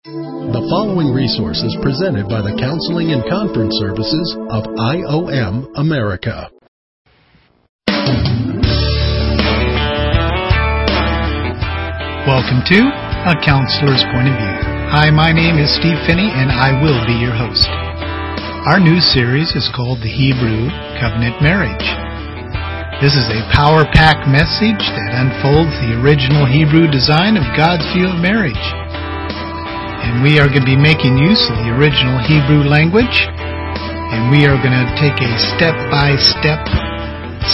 The following resource is presented by the Counseling and Conference Services of IOM America. Welcome to A Counselor's Point of View. Hi, my name is Steve Phinney, and I will be your host. Our new series is called The Hebrew Covenant Marriage. This is a power packed message that unfolds the original Hebrew design of God's view of marriage and we are going to be making use of the original Hebrew language, and we are going to take a step-by-step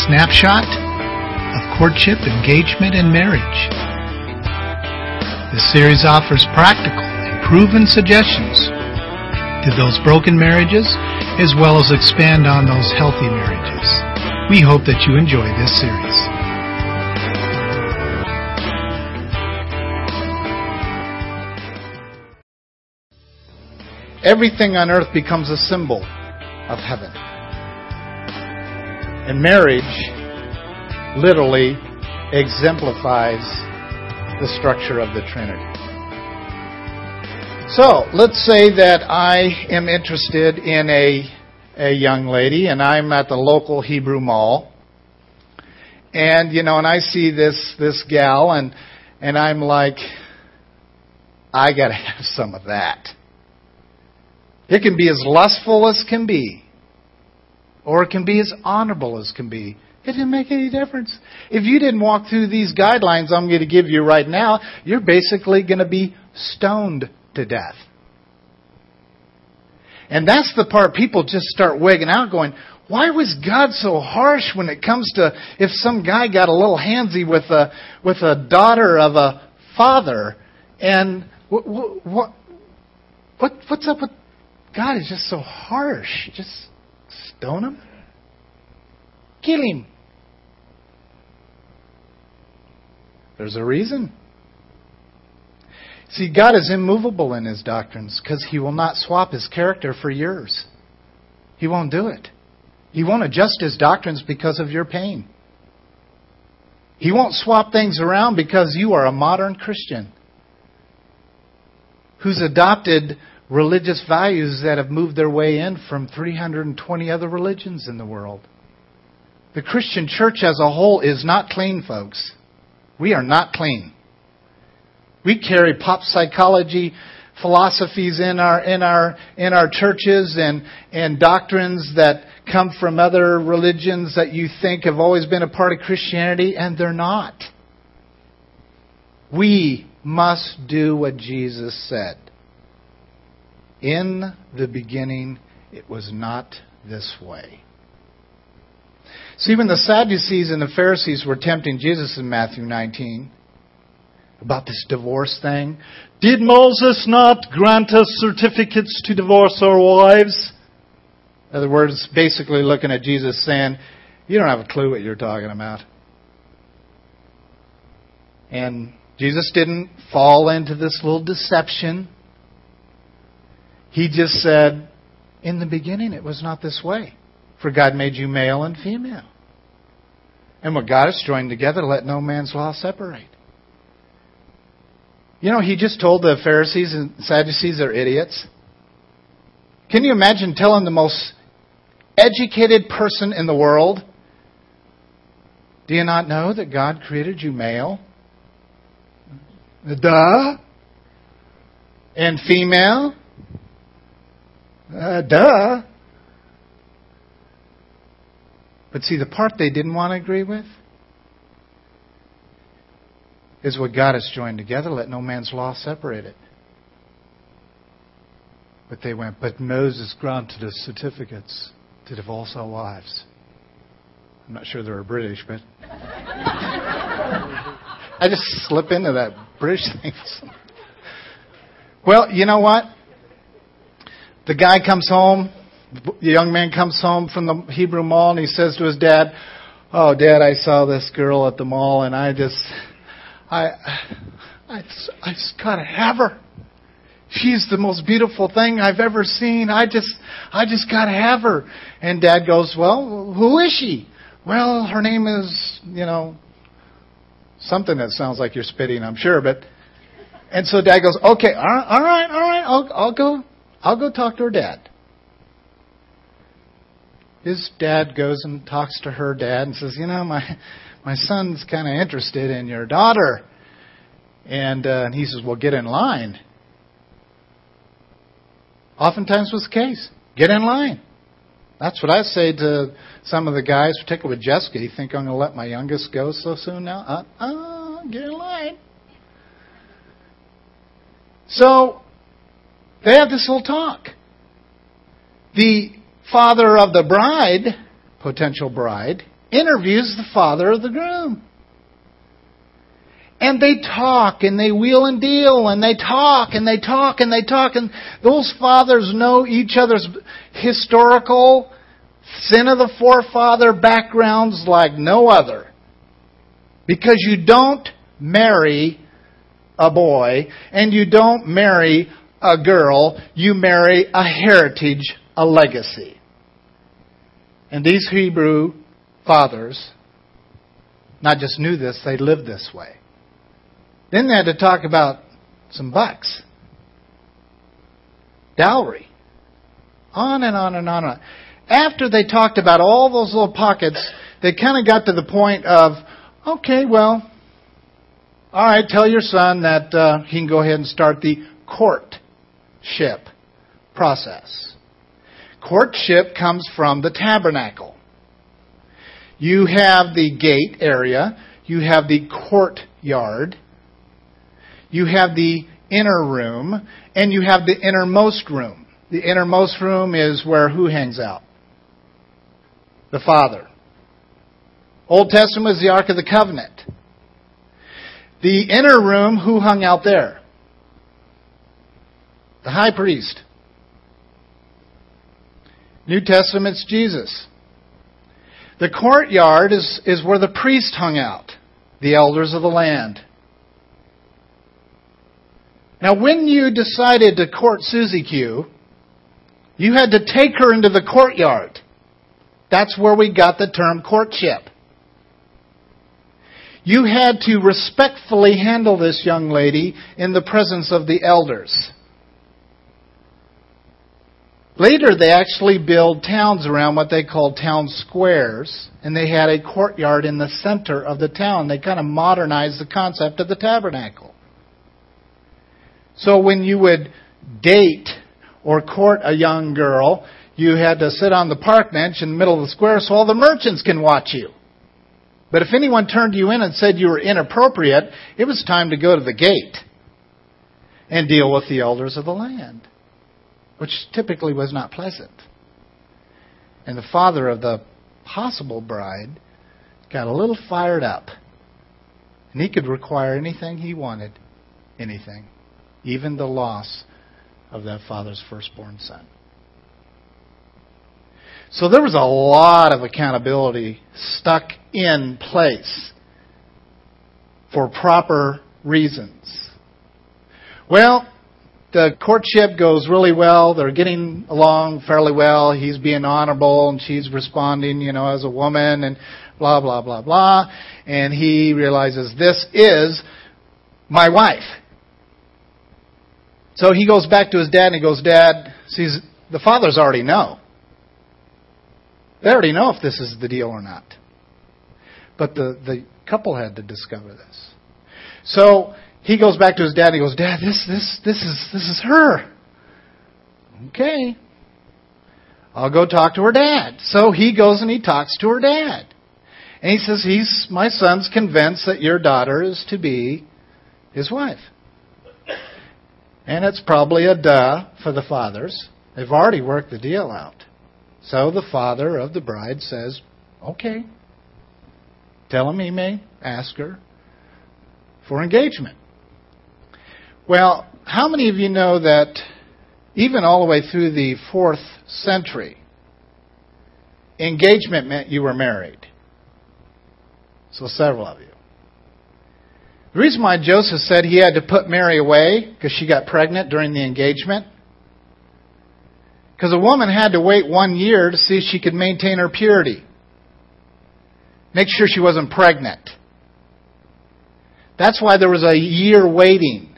snapshot of courtship, engagement, and marriage. This series offers practical and proven suggestions to those broken marriages, as well as expand on those healthy marriages. We hope that you enjoy this series. Everything on earth becomes a symbol of heaven. And marriage literally exemplifies the structure of the Trinity. So, let's say that I am interested in a, a young lady and I'm at the local Hebrew mall. And, you know, and I see this, this gal and, and I'm like, I gotta have some of that. It can be as lustful as can be, or it can be as honorable as can be. It didn't make any difference. If you didn't walk through these guidelines I'm going to give you right now, you're basically going to be stoned to death. And that's the part people just start wigging out going, why was God so harsh when it comes to if some guy got a little handsy with a with a daughter of a father and what what what what's up with God is just so harsh. Just stone him. Kill him. There's a reason. See, God is immovable in his doctrines because he will not swap his character for yours. He won't do it. He won't adjust his doctrines because of your pain. He won't swap things around because you are a modern Christian who's adopted religious values that have moved their way in from 320 other religions in the world. The Christian church as a whole is not clean, folks. We are not clean. We carry pop psychology philosophies in our in our in our churches and and doctrines that come from other religions that you think have always been a part of Christianity and they're not. We must do what Jesus said. In the beginning, it was not this way. See, when the Sadducees and the Pharisees were tempting Jesus in Matthew 19 about this divorce thing, did Moses not grant us certificates to divorce our wives? In other words, basically looking at Jesus saying, You don't have a clue what you're talking about. And Jesus didn't fall into this little deception he just said, In the beginning, it was not this way. For God made you male and female. And what God has joined together, let no man's law separate. You know, he just told the Pharisees and Sadducees they're idiots. Can you imagine telling the most educated person in the world, Do you not know that God created you male? Duh. And female? Uh, duh. But see, the part they didn't want to agree with is what God has joined together. Let no man's law separate it. But they went, but Moses granted us certificates to divorce our wives. I'm not sure they were British, but I just slip into that British thing. well, you know what? The guy comes home, the young man comes home from the Hebrew mall and he says to his dad, Oh, dad, I saw this girl at the mall and I just, I, I, I just gotta have her. She's the most beautiful thing I've ever seen. I just, I just gotta have her. And dad goes, well, who is she? Well, her name is, you know, something that sounds like you're spitting, I'm sure, but And so dad goes, okay, all right, all right, all right, I'll, I'll go, I'll go talk to her dad. His dad goes and talks to her dad and says, you know, my, my son's kind of interested in your daughter. And, uh, and he says, well, get in line. Oftentimes was the case. Get in line. That's what I say to some of the guys, particularly with Jessica. You think I'm going to let my youngest go so soon now? Uh, uh, get in line. So they have this little talk. The father of the bride, potential bride, interviews the father of the groom. And they talk and they wheel and deal and they talk and they talk and they talk and those fathers know each other's historical sin of the forefather backgrounds like no other. Because you don't marry a boy and you don't marry a girl, you marry a heritage, a legacy. And these Hebrew fathers not just knew this, they lived this way. Then they had to talk about some bucks, dowry, on and on and on and on. After they talked about all those little pockets, they kind of got to the point of, okay, well, all right, tell your son that uh, he can go ahead and start the courtship process. Courtship comes from the tabernacle. You have the gate area, you have the courtyard, you have the inner room, and you have the innermost room. The innermost room is where who hangs out? The Father. Old Testament is the Ark of the Covenant. The inner room, who hung out there? The high priest. New Testament's Jesus. The courtyard is, is where the priest hung out, the elders of the land. Now, when you decided to court Susie Q, you had to take her into the courtyard. That's where we got the term courtship. You had to respectfully handle this young lady in the presence of the elders. Later, they actually built towns around what they called town squares, and they had a courtyard in the center of the town. They kind of modernized the concept of the tabernacle. So when you would date or court a young girl, you had to sit on the park bench in the middle of the square so all the merchants can watch you. But if anyone turned you in and said you were inappropriate, it was time to go to the gate and deal with the elders of the land which typically was not pleasant. And the father of the possible bride got a little fired up. And he could require anything he wanted, anything, even the loss of that father's firstborn son. So there was a lot of accountability stuck in place for proper reasons. Well, the courtship goes really well. They're getting along fairly well. He's being honorable and she's responding, you know, as a woman and blah, blah, blah, blah. And he realizes this is my wife. So he goes back to his dad and he goes, Dad, sees the fathers already know. They already know if this is the deal or not. But the, the couple had to discover this. So he goes back to his dad and he goes, Dad, this, this, this is, this is her. Okay. I'll go talk to her dad. So he goes and he talks to her dad. And he says, he's, my son's convinced that your daughter is to be his wife. And it's probably a duh for the fathers. They've already worked the deal out. So the father of the bride says, okay. Tell him he may ask her for engagement. Well, how many of you know that even all the way through the fourth century, engagement meant you were married? So several of you. The reason why Joseph said he had to put Mary away because she got pregnant during the engagement, because a woman had to wait one year to see if she could maintain her purity. Make sure she wasn't pregnant. That's why there was a year waiting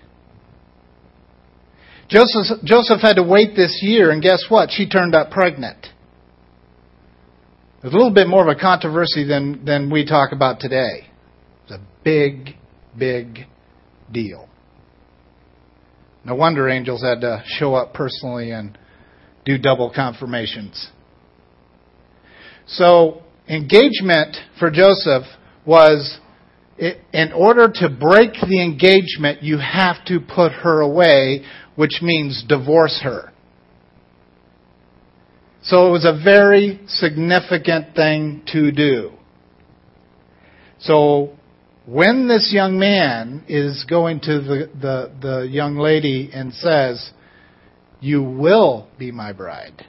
Joseph, Joseph had to wait this year, and guess what? She turned up pregnant. It's a little bit more of a controversy than, than we talk about today. It's a big, big deal. No wonder angels had to show up personally and do double confirmations. So, engagement for Joseph was in order to break the engagement, you have to put her away, which means divorce her. So it was a very significant thing to do. So when this young man is going to the, the, the young lady and says, You will be my bride,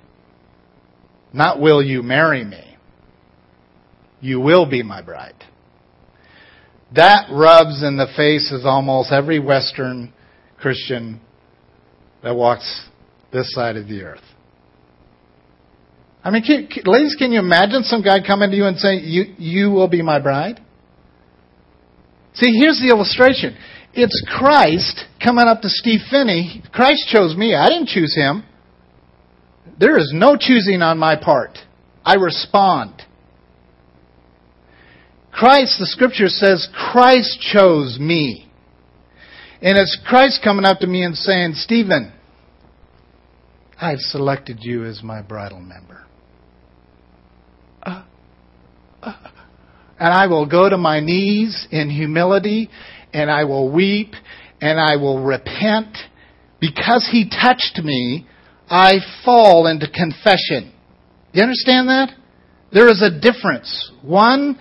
not will you marry me, you will be my bride. That rubs in the face of almost every Western Christian that walks this side of the earth. I mean, can, ladies, can you imagine some guy coming to you and saying, you, you will be my bride? See, here's the illustration. It's Christ coming up to Steve Phinney. Christ chose me. I didn't choose him. There is no choosing on my part. I respond. Christ, the scripture says, Christ chose me. And it's Christ coming up to me and saying, Stephen, I've selected you as my bridal member. Uh, uh, and I will go to my knees in humility and I will weep and I will repent. Because he touched me, I fall into confession. You understand that? There is a difference. One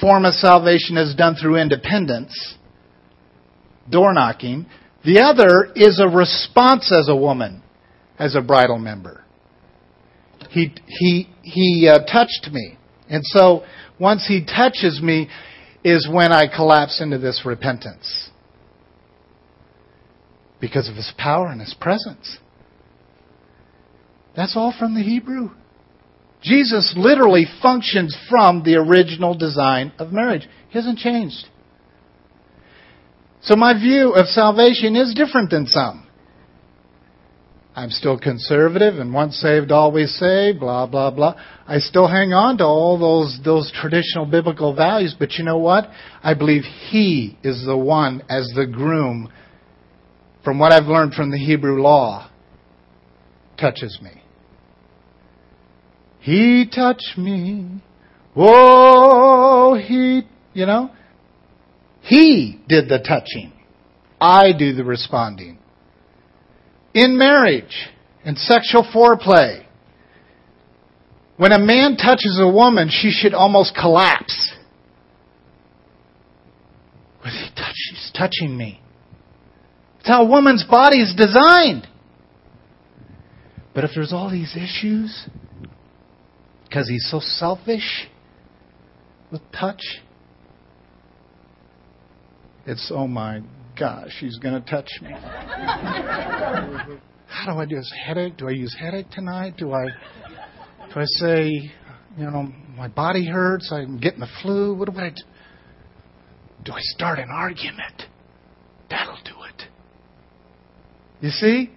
form of salvation is done through independence, door knocking. The other is a response as a woman, as a bridal member. He, he, he uh, touched me. And so once he touches me is when I collapse into this repentance. Because of his power and his presence. That's all from the Hebrew. Jesus literally functions from the original design of marriage. He hasn't changed. So my view of salvation is different than some. I'm still conservative and once saved, always saved, blah, blah, blah. I still hang on to all those, those traditional biblical values, but you know what? I believe He is the one as the groom, from what I've learned from the Hebrew law, touches me. He touched me. Whoa, he, you know, he did the touching. I do the responding. In marriage, and sexual foreplay, when a man touches a woman, she should almost collapse. When he touch, he's touching me. It's how a woman's body is designed. But if there's all these issues, because he's so selfish with touch. It's, oh my gosh, he's going to touch me. How do I do this? Headache? Do I use headache tonight? Do I, do I say, you know, my body hurts, I'm getting the flu? What do I do? Do I start an argument? That'll do it. You see?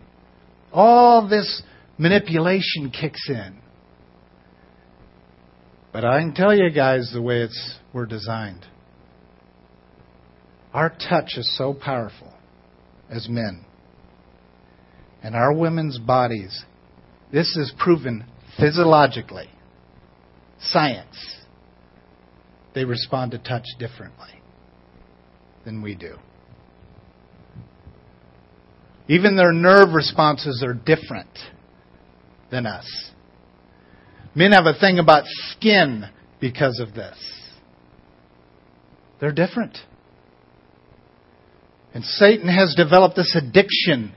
All this manipulation kicks in. But I can tell you guys the way it's we're designed. Our touch is so powerful as men. And our women's bodies, this is proven physiologically. Science. They respond to touch differently than we do. Even their nerve responses are different than us. Men have a thing about skin because of this. They're different. And Satan has developed this addiction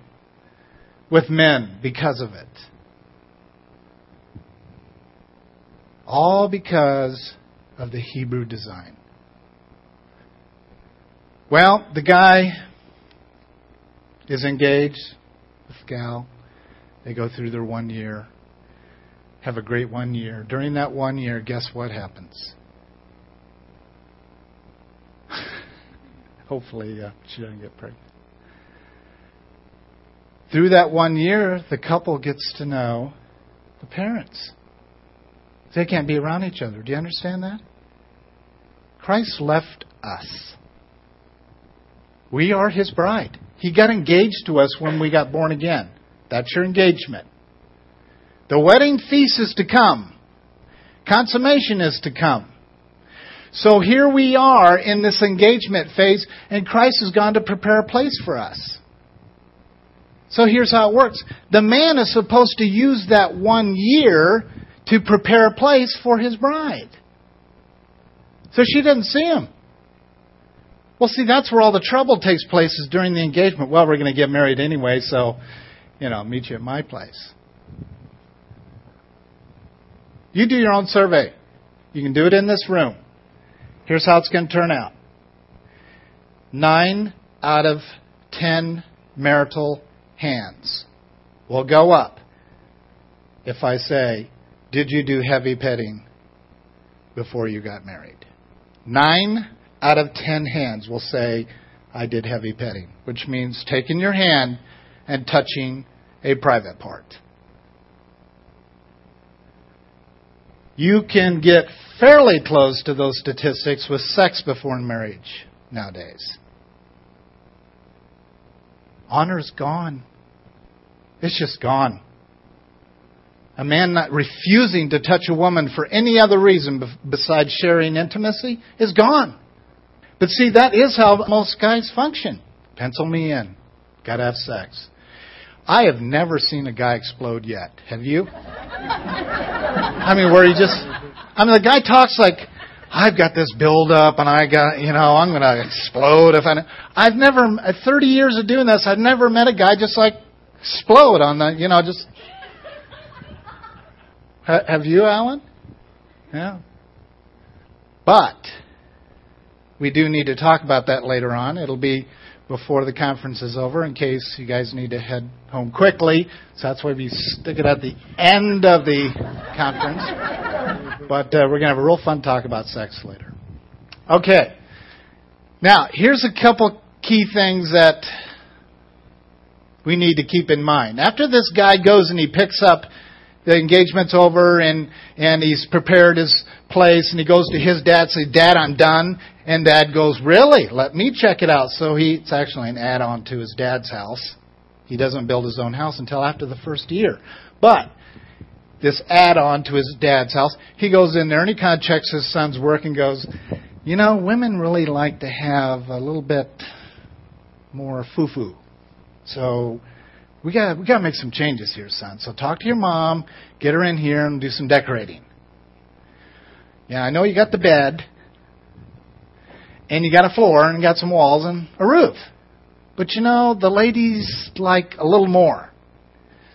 with men because of it. All because of the Hebrew design. Well, the guy is engaged with gal. They go through their one year have a great one year. During that one year, guess what happens? Hopefully, uh, she doesn't get pregnant. through that one year, the couple gets to know the parents. They can't be around each other. Do you understand that? Christ left us. We are his bride. He got engaged to us when we got born again. That's your engagement. The wedding feast is to come. Consummation is to come. So here we are in this engagement phase, and Christ has gone to prepare a place for us. So here's how it works. The man is supposed to use that one year to prepare a place for his bride. So she doesn't see him. Well, see, that's where all the trouble takes place is during the engagement. Well, we're going to get married anyway, so, you know, meet you at my place. You do your own survey. You can do it in this room. Here's how it's going to turn out. Nine out of ten marital hands will go up if I say, Did you do heavy petting before you got married? Nine out of ten hands will say, I did heavy petting, which means taking your hand and touching a private part. You can get fairly close to those statistics with sex before marriage nowadays. Honor's gone. It's just gone. A man not refusing to touch a woman for any other reason besides sharing intimacy is gone. But see, that is how most guys function. Pencil me in. Gotta have sex. I have never seen a guy explode yet. Have you? I mean, where he just, I mean, the guy talks like, I've got this build up and I got, you know, I'm going to explode if I, I've never, 30 years of doing this, I've never met a guy just like explode on the, you know, just, have you, Alan? Yeah. But, we do need to talk about that later on. It'll be before the conference is over in case you guys need to head home quickly. So that's why we stick it at the end of the conference. But uh, we're going to have a real fun talk about sex later. Okay. Now, here's a couple key things that we need to keep in mind. After this guy goes and he picks up the engagement's over and and he's prepared his place and he goes to his dad and says, dad i'm done. And dad goes really? Let me check it out. So he it's actually an add-on to his dad's house. He doesn't build his own house until after the first year. But this add-on to his dad's house he goes in there and he kind of checks his son's work and goes you know women really like to have a little bit more foo-foo. So we got we got to make some changes here, son. So talk to your mom, get her in here, and do some decorating. Yeah, I know you got the bed, and you got a floor, and you got some walls and a roof. But you know, the ladies like a little more.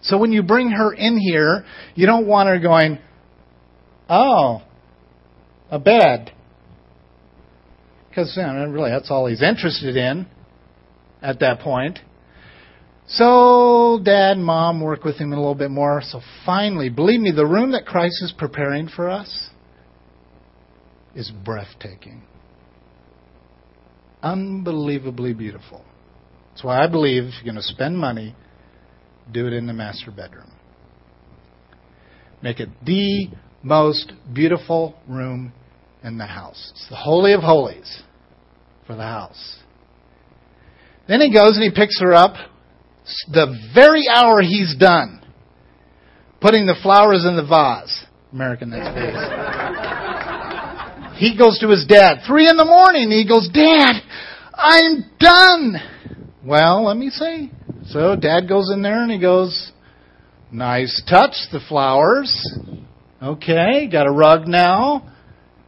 So when you bring her in here, you don't want her going, "Oh, a bed," because you know, really that's all he's interested in at that point. So dad and mom work with him a little bit more. So finally, believe me, the room that Christ is preparing for us is breathtaking. Unbelievably beautiful. That's why I believe if you're going to spend money, do it in the master bedroom. Make it the most beautiful room in the house. It's the Holy of Holies for the house. Then he goes and he picks her up the very hour he's done putting the flowers in the vase, American next that's he goes to his dad. Three in the morning, he goes, Dad, I'm done. Well, let me see. So dad goes in there and he goes, Nice touch, the flowers. Okay, got a rug now.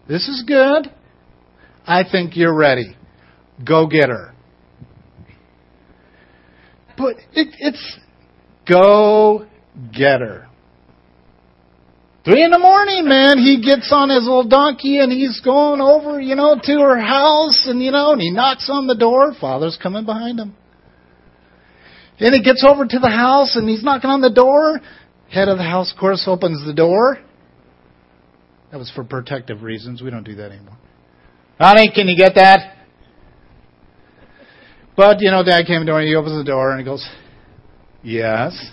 This is good. I think you're ready. Go get her. But it, it's go getter. Three in the morning, man, he gets on his little donkey and he's going over, you know, to her house and, you know, and he knocks on the door. Father's coming behind him. And he gets over to the house and he's knocking on the door. Head of the house, of course, opens the door. That was for protective reasons. We don't do that anymore. Honey, can you get that? But, you know, Dad came to the door and he opens the door and he goes, Yes.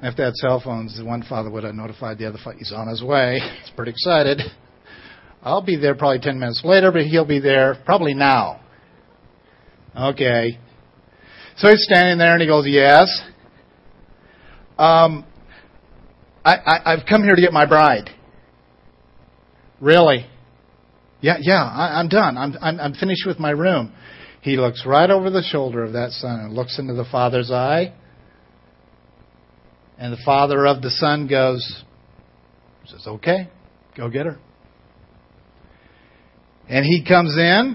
If they had cell phones, one father would have notified the other father he's on his way. He's pretty excited. I'll be there probably 10 minutes later, but he'll be there probably now. Okay. So he's standing there and he goes, Yes. Um, I, I, I've come here to get my bride. Really? Yeah, yeah, I, I'm done. I'm, I'm, I'm finished with my room. He looks right over the shoulder of that son and looks into the father's eye. And the father of the son goes, says, okay, go get her. And he comes in,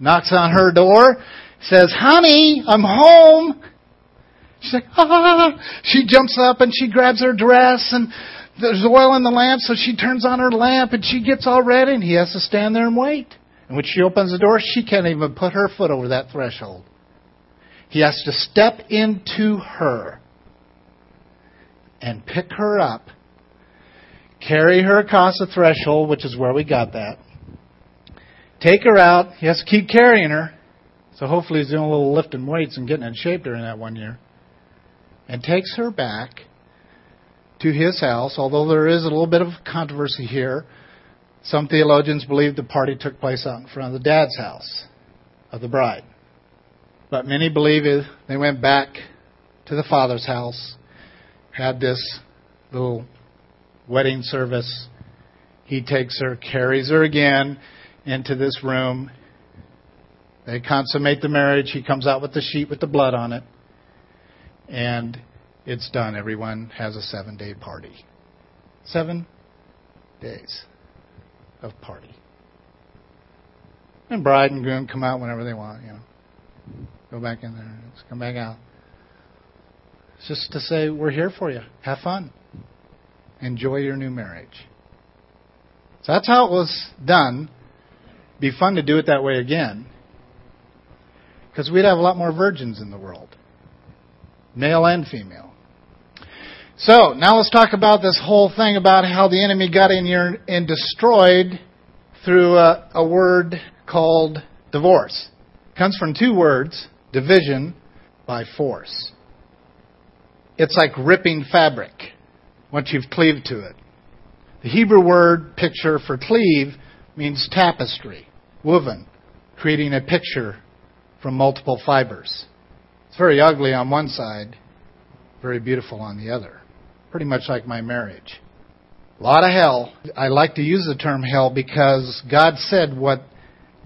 knocks on her door, says, honey, I'm home. She's like, ah. She jumps up and she grabs her dress and there's oil in the lamp, so she turns on her lamp and she gets all ready and he has to stand there and wait. And when she opens the door, she can't even put her foot over that threshold. He has to step into her and pick her up, carry her across the threshold, which is where we got that, take her out. He has to keep carrying her. So hopefully he's doing a little lifting weights and getting in shape during that one year. And takes her back to his house, although there is a little bit of controversy here. Some theologians believe the party took place out in front of the dad's house of the bride. But many believe it, they went back to the father's house, had this little wedding service. He takes her, carries her again into this room. They consummate the marriage. He comes out with the sheet with the blood on it. And it's done. Everyone has a seven day party. Seven days of party. And bride and groom come out whenever they want, you know. Go back in there. Come back out. It's just to say, we're here for you. Have fun. Enjoy your new marriage. So that's how it was done. Be fun to do it that way again. Because we'd have a lot more virgins in the world, male and female. So, now let's talk about this whole thing about how the enemy got in here and destroyed through a, a word called divorce. It comes from two words, division by force. It's like ripping fabric once you've cleaved to it. The Hebrew word picture for cleave means tapestry, woven, creating a picture from multiple fibers. It's very ugly on one side, very beautiful on the other pretty much like my marriage. A lot of hell. I like to use the term hell because God said what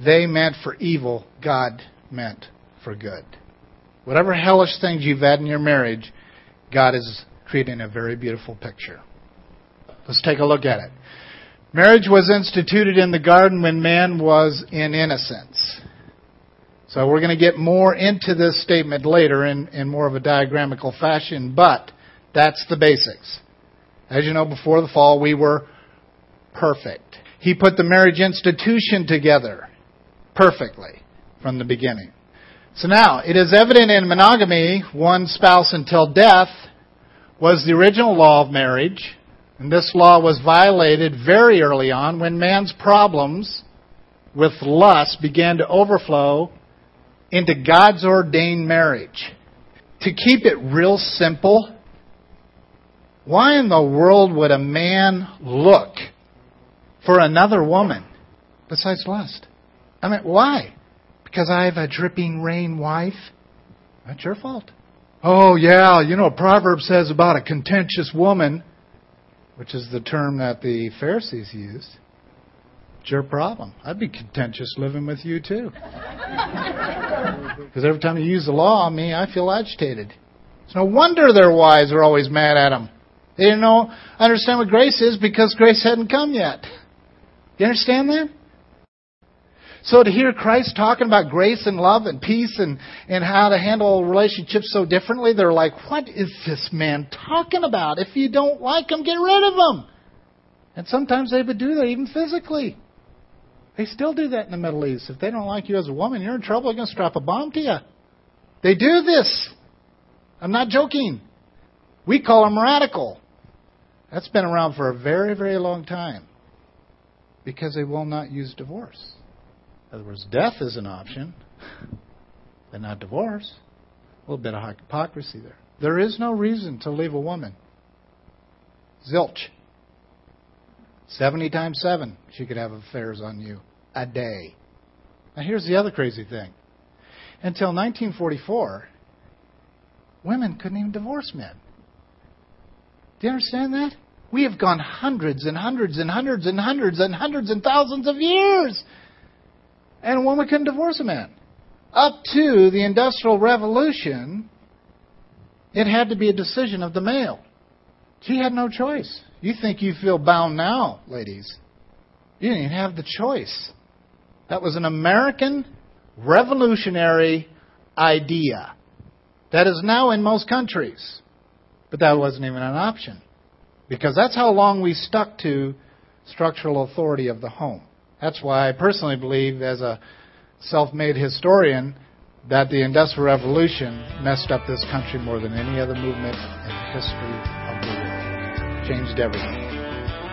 they meant for evil, God meant for good. Whatever hellish things you've had in your marriage, God is creating a very beautiful picture. Let's take a look at it. Marriage was instituted in the garden when man was in innocence. So we're going to get more into this statement later in, in more of a diagramical fashion, but that's the basics. As you know, before the fall, we were perfect. He put the marriage institution together perfectly from the beginning. So now, it is evident in monogamy, one spouse until death was the original law of marriage. And this law was violated very early on when man's problems with lust began to overflow into God's ordained marriage. To keep it real simple, why in the world would a man look for another woman besides lust? I mean, why? Because I have a dripping rain wife? That's your fault. Oh, yeah, you know, a Proverb says about a contentious woman, which is the term that the Pharisees used. It's your problem. I'd be contentious living with you, too. Because every time you use the law on me, I feel agitated. It's no wonder their wives are always mad at them. They didn't know, understand what grace is because grace hadn't come yet. You understand that? So to hear Christ talking about grace and love and peace and, and how to handle relationships so differently, they're like, what is this man talking about? If you don't like him, get rid of him. And sometimes they would do that even physically. They still do that in the Middle East. If they don't like you as a woman, you're in trouble. They're going to strap a bomb to you. They do this. I'm not joking. We call them radical. That's been around for a very, very long time because they will not use divorce. In other words, death is an option, but not divorce. A little bit of hypocrisy there. There is no reason to leave a woman. Zilch. 70 times 7, she could have affairs on you a day. Now, here's the other crazy thing. Until 1944, women couldn't even divorce men. Do you understand that? We have gone hundreds and hundreds and hundreds and hundreds and hundreds and thousands of years. And a woman couldn't divorce a man. Up to the Industrial Revolution, it had to be a decision of the male. She had no choice. You think you feel bound now, ladies. You didn't even have the choice. That was an American revolutionary idea that is now in most countries. But that wasn't even an option. Because that's how long we stuck to structural authority of the home. That's why I personally believe, as a self made historian, that the Industrial Revolution messed up this country more than any other movement in the history of the world. Changed everything.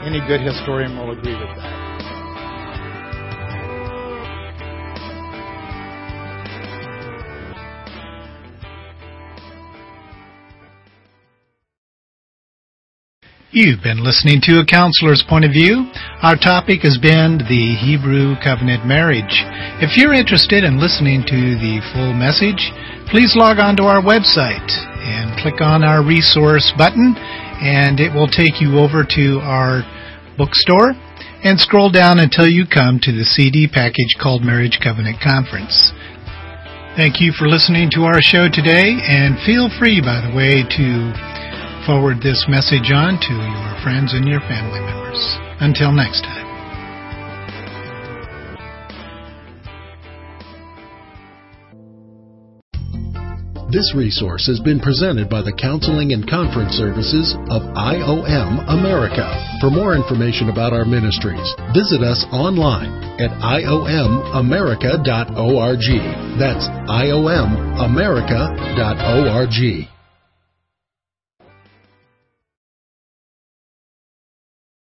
Any good historian will agree with that. You've been listening to a counselor's point of view. Our topic has been the Hebrew covenant marriage. If you're interested in listening to the full message, please log on to our website and click on our resource button and it will take you over to our bookstore and scroll down until you come to the CD package called Marriage Covenant Conference. Thank you for listening to our show today and feel free, by the way, to forward this message on to your friends and your family members. Until next time. This resource has been presented by the Counseling and Conference Services of IOM America. For more information about our ministries, visit us online at iomamerica.org. That's iomamerica.org.